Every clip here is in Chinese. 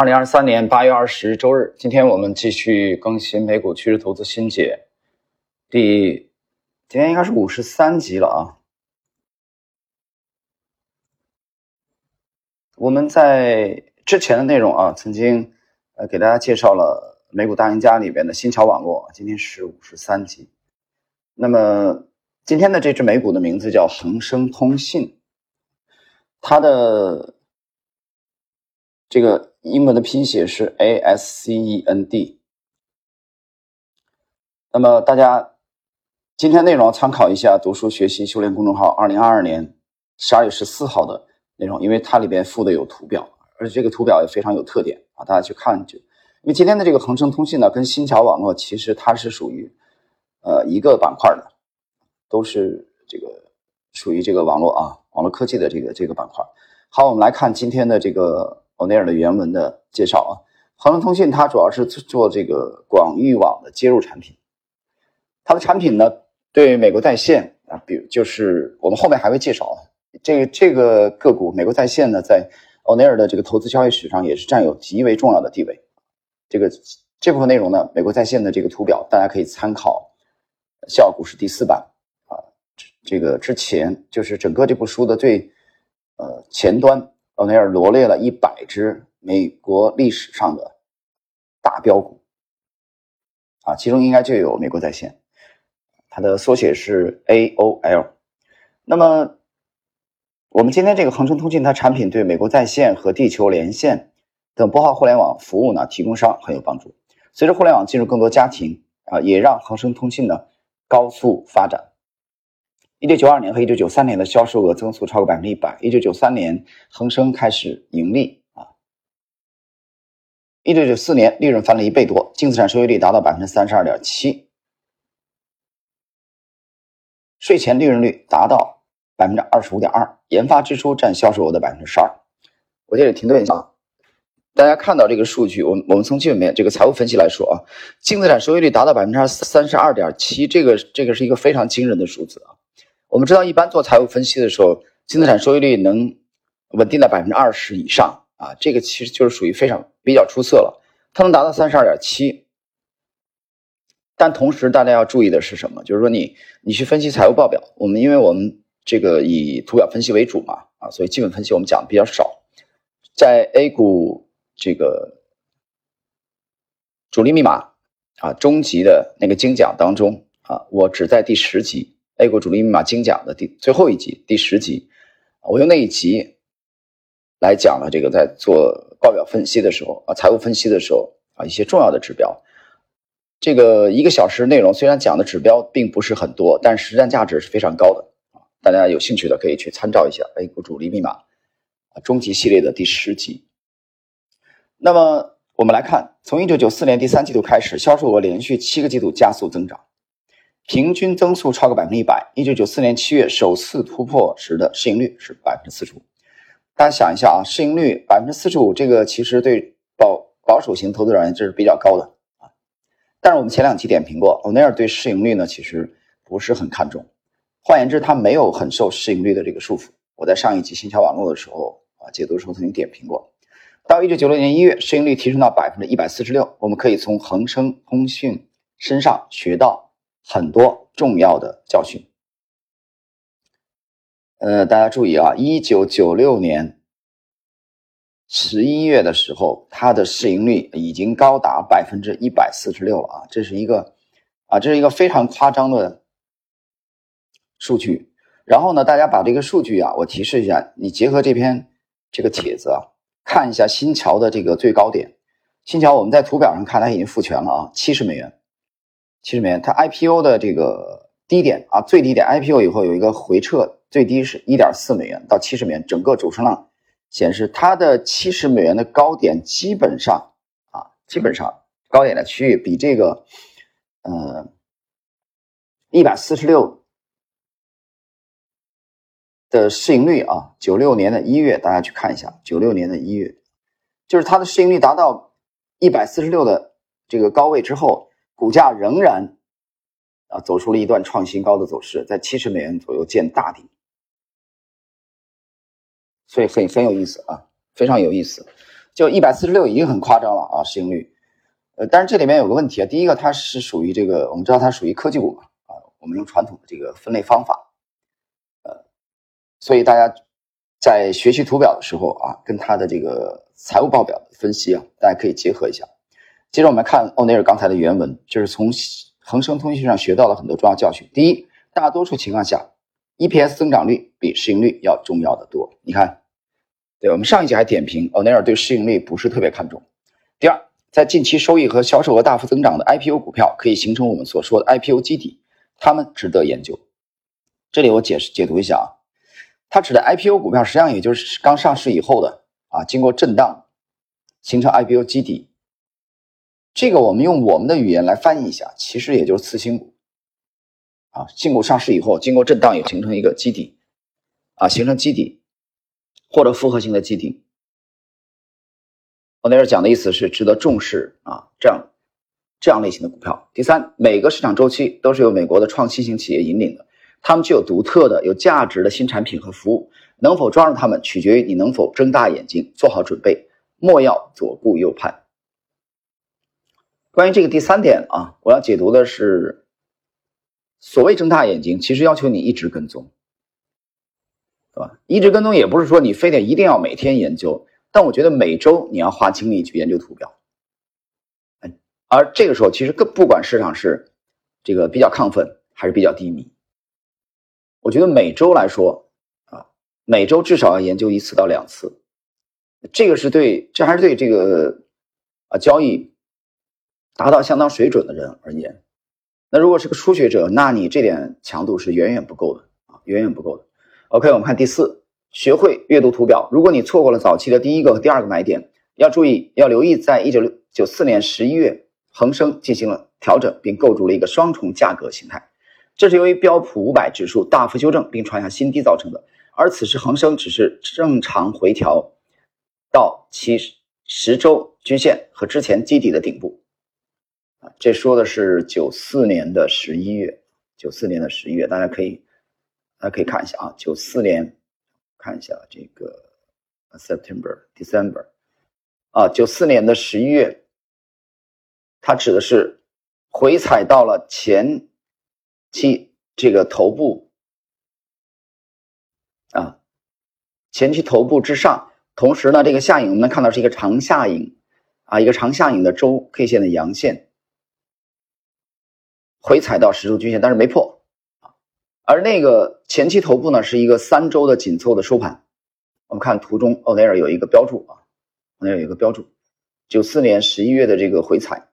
二零二三年八月二十日周日，今天我们继续更新美股趋势投资新解，第今天应该是五十三集了啊。我们在之前的内容啊，曾经呃给大家介绍了美股大赢家里边的新桥网络，今天是五十三集。那么今天的这只美股的名字叫恒生通信，它的这个。英文的拼写是 A S C E N D。那么大家今天内容参考一下“读书学习修炼”公众号二零二二年十二月十四号的内容，因为它里边附的有图表，而且这个图表也非常有特点啊，大家去看去。因为今天的这个恒生通信呢，跟新桥网络其实它是属于呃一个板块的，都是这个属于这个网络啊网络科技的这个这个板块。好，我们来看今天的这个。欧内尔的原文的介绍啊，恒生通信它主要是做这个广域网的接入产品，它的产品呢对美国在线啊，比如就是我们后面还会介绍啊，这个这个个股美国在线呢，在欧内尔的这个投资交易史上也是占有极为重要的地位。这个这部分内容呢，美国在线的这个图表大家可以参考《笑傲股市》第四版啊，这个之前就是整个这部书的最呃前端。奥尼尔罗列了一百只美国历史上的大标股，啊，其中应该就有美国在线，它的缩写是 AOL。那么，我们今天这个恒生通信，它产品对美国在线和地球连线等拨号互联网服务呢，提供商很有帮助。随着互联网进入更多家庭啊，也让恒生通信呢高速发展。一九九二年和一九九三年的销售额增速超过百分之一百。一九九三年，恒生开始盈利啊。一九九四年，利润翻了一倍多，净资产收益率达到百分之三十二点七，税前利润率达到百分之二十五点二，研发支出占销售额的百分之十二。我这里停顿一下啊，大家看到这个数据，我我们从基本面这个财务分析来说啊，净资产收益率达到百分之三十二点七，这个这个是一个非常惊人的数字啊。我们知道，一般做财务分析的时候，净资产收益率能稳定在百分之二十以上啊，这个其实就是属于非常比较出色了。它能达到三十二点七，但同时大家要注意的是什么？就是说你你去分析财务报表，我们因为我们这个以图表分析为主嘛啊，所以基本分析我们讲的比较少。在 A 股这个主力密码啊终极的那个精讲当中啊，我只在第十集。A 股主力密码精讲的第最后一集第十集，我用那一集来讲了这个在做报表分析的时候啊，财务分析的时候啊，一些重要的指标。这个一个小时内容虽然讲的指标并不是很多，但实战价值是非常高的啊。大家有兴趣的可以去参照一下 A 股主力密码啊终极系列的第十集。那么我们来看，从一九九四年第三季度开始，销售额连续七个季度加速增长。平均增速超过百分之一百。一九九四年七月首次突破时的市盈率是百分之四十五。大家想一下啊，市盈率百分之四十五，这个其实对保保守型投资者而言这是比较高的啊。但是我们前两期点评过，欧内尔对市盈率呢其实不是很看重。换言之，他没有很受市盈率的这个束缚。我在上一集新桥网络的时候啊解读的时候曾经点评过。到一九九六年一月，市盈率提升到百分之一百四十六。我们可以从恒生通讯身上学到。很多重要的教训。呃，大家注意啊，一九九六年十一月的时候，它的市盈率已经高达百分之一百四十六了啊，这是一个啊，这是一个非常夸张的数据。然后呢，大家把这个数据啊，我提示一下，你结合这篇这个帖子啊，看一下新桥的这个最高点。新桥我们在图表上看，它已经复权了啊，七十美元。七十美元，它 IPO 的这个低点啊，最低点 IPO 以后有一个回撤，最低是一点四美元到七十美元，整个主升浪显示它的七十美元的高点基本上啊，基本上高点的区域比这个呃一百四十六的市盈率啊，九六年的一月大家去看一下，九六年的一月，就是它的市盈率达到一百四十六的这个高位之后。股价仍然啊走出了一段创新高的走势，在七十美元左右见大底，所以很很有意思啊，非常有意思。就一百四十六已经很夸张了啊，市盈率。呃，但是这里面有个问题啊，第一个它是属于这个，我们知道它属于科技股嘛，啊，我们用传统的这个分类方法，呃，所以大家在学习图表的时候啊，跟它的这个财务报表分析啊，大家可以结合一下。接着我们看欧内尔刚才的原文，就是从恒生通讯上学到了很多重要教训。第一，大多数情况下，EPS 增长率比市盈率要重要的多。你看，对我们上一节还点评欧内尔对市盈率不是特别看重。第二，在近期收益和销售额大幅增长的 IPO 股票，可以形成我们所说的 IPO 基底，它们值得研究。这里我解释解读一下啊，它指的 IPO 股票实际上也就是刚上市以后的啊，经过震荡形成 IPO 基底。这个我们用我们的语言来翻译一下，其实也就是次新股，啊，新股上市以后，经过震荡也形成一个基底，啊，形成基底或者复合型的基底。我那时候讲的意思是值得重视啊，这样这样类型的股票。第三，每个市场周期都是由美国的创新型企业引领的，他们具有独特的、有价值的新产品和服务，能否抓住他们，取决于你能否睁大眼睛做好准备，莫要左顾右盼。关于这个第三点啊，我要解读的是，所谓睁大眼睛，其实要求你一直跟踪，对吧？一直跟踪也不是说你非得一定要每天研究，但我觉得每周你要花精力去研究图表。而这个时候其实更不管市场是这个比较亢奋还是比较低迷，我觉得每周来说啊，每周至少要研究一次到两次，这个是对，这还是对这个啊交易。达到相当水准的人而言，那如果是个初学者，那你这点强度是远远不够的啊，远远不够的。OK，我们看第四，学会阅读图表。如果你错过了早期的第一个和第二个买点，要注意，要留意，在一九九四年十一月，恒生进行了调整，并构筑了一个双重价格形态，这是由于标普五百指数大幅修正并创下新低造成的。而此时恒生只是正常回调到其十周均线和之前基底的顶部。啊，这说的是九四年的十一月，九四年的十一月，大家可以，大家可以看一下啊，九四年，看一下这个 September December，啊，九四年的十一月，它指的是回踩到了前期这个头部，啊，前期头部之上，同时呢，这个下影我们能看到是一个长下影，啊，一个长下影的周 K 线的阳线。回踩到十周均线，但是没破啊。而那个前期头部呢，是一个三周的紧凑的收盘。我们看图中，奥内尔有一个标注啊，那有一个标注，九四年十一月的这个回踩，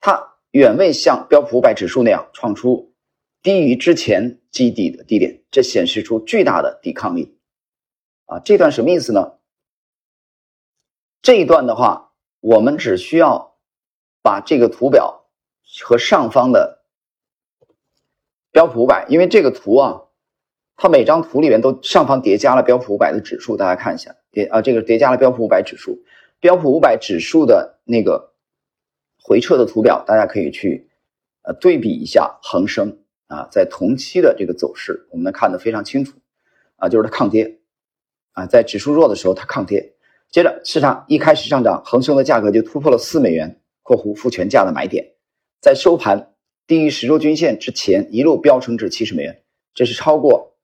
它远未像标普五百指数那样创出低于之前基底的低点，这显示出巨大的抵抗力啊。这段什么意思呢？这一段的话，我们只需要把这个图表。和上方的标普五百，因为这个图啊，它每张图里面都上方叠加了标普五百的指数，大家看一下，叠啊，这个叠加了标普五百指数，标普五百指数的那个回撤的图表，大家可以去呃对比一下恒生啊，在同期的这个走势，我们能看得非常清楚啊，就是它抗跌啊，在指数弱的时候它抗跌，接着市场一开始上涨，恒生的价格就突破了四美元（括弧负全价的买点）。在收盘低于十周均线之前，一路飙升至七十美元，这是超过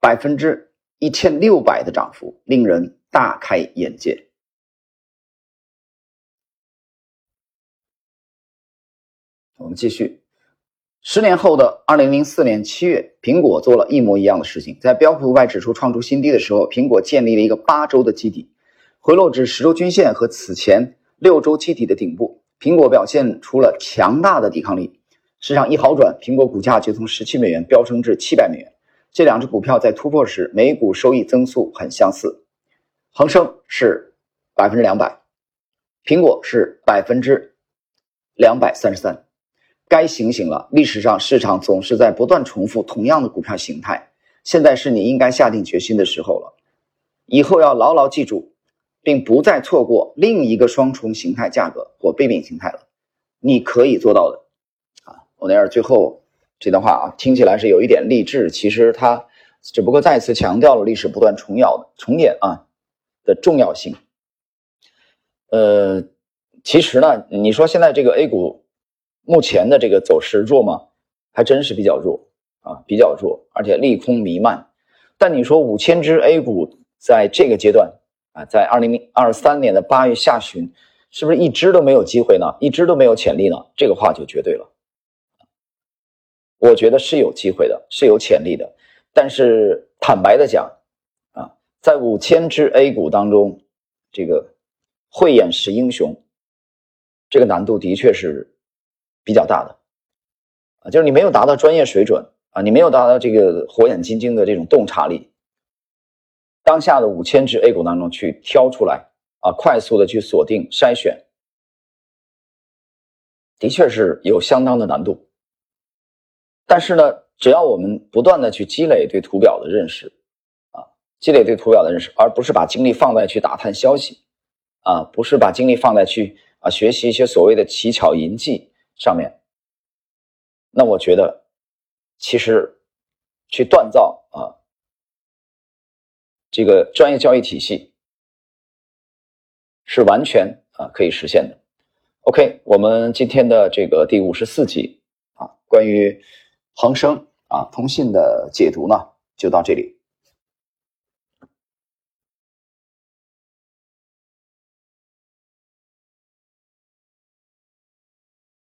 百分之一千六百的涨幅，令人大开眼界。我们继续，十年后的二零零四年七月，苹果做了一模一样的事情，在标普五百指数创出新低的时候，苹果建立了一个八周的基底，回落至十周均线和此前六周基底的顶部。苹果表现出了强大的抵抗力，市场一好转，苹果股价就从十七美元飙升至七百美元。这两只股票在突破时，每股收益增速很相似，恒生是百分之两百，苹果是百分之两百三十三。该醒醒了，历史上市场总是在不断重复同样的股票形态，现在是你应该下定决心的时候了。以后要牢牢记住。并不再错过另一个双重形态价格或背面形态了，你可以做到的，啊，欧内尔最后这段话啊，听起来是有一点励志，其实他只不过再次强调了历史不断重演的重演啊的重要性。呃，其实呢，你说现在这个 A 股目前的这个走势弱吗？还真是比较弱啊，比较弱，而且利空弥漫。但你说五千只 A 股在这个阶段啊，在二零二三年的八月下旬，是不是一只都没有机会呢？一只都没有潜力呢？这个话就绝对了。我觉得是有机会的，是有潜力的。但是坦白的讲，啊，在五千只 A 股当中，这个慧眼识英雄，这个难度的确是比较大的，啊，就是你没有达到专业水准啊，你没有达到这个火眼金睛的这种洞察力，当下的五千只 A 股当中去挑出来啊，快速的去锁定筛选，的确是有相当的难度。但是呢。只要我们不断的去积累对图表的认识，啊，积累对图表的认识，而不是把精力放在去打探消息，啊，不是把精力放在去啊学习一些所谓的奇巧淫技上面，那我觉得，其实去锻造啊这个专业交易体系是完全啊可以实现的。OK，我们今天的这个第五十四集啊，关于恒生。啊，通信的解读呢，就到这里。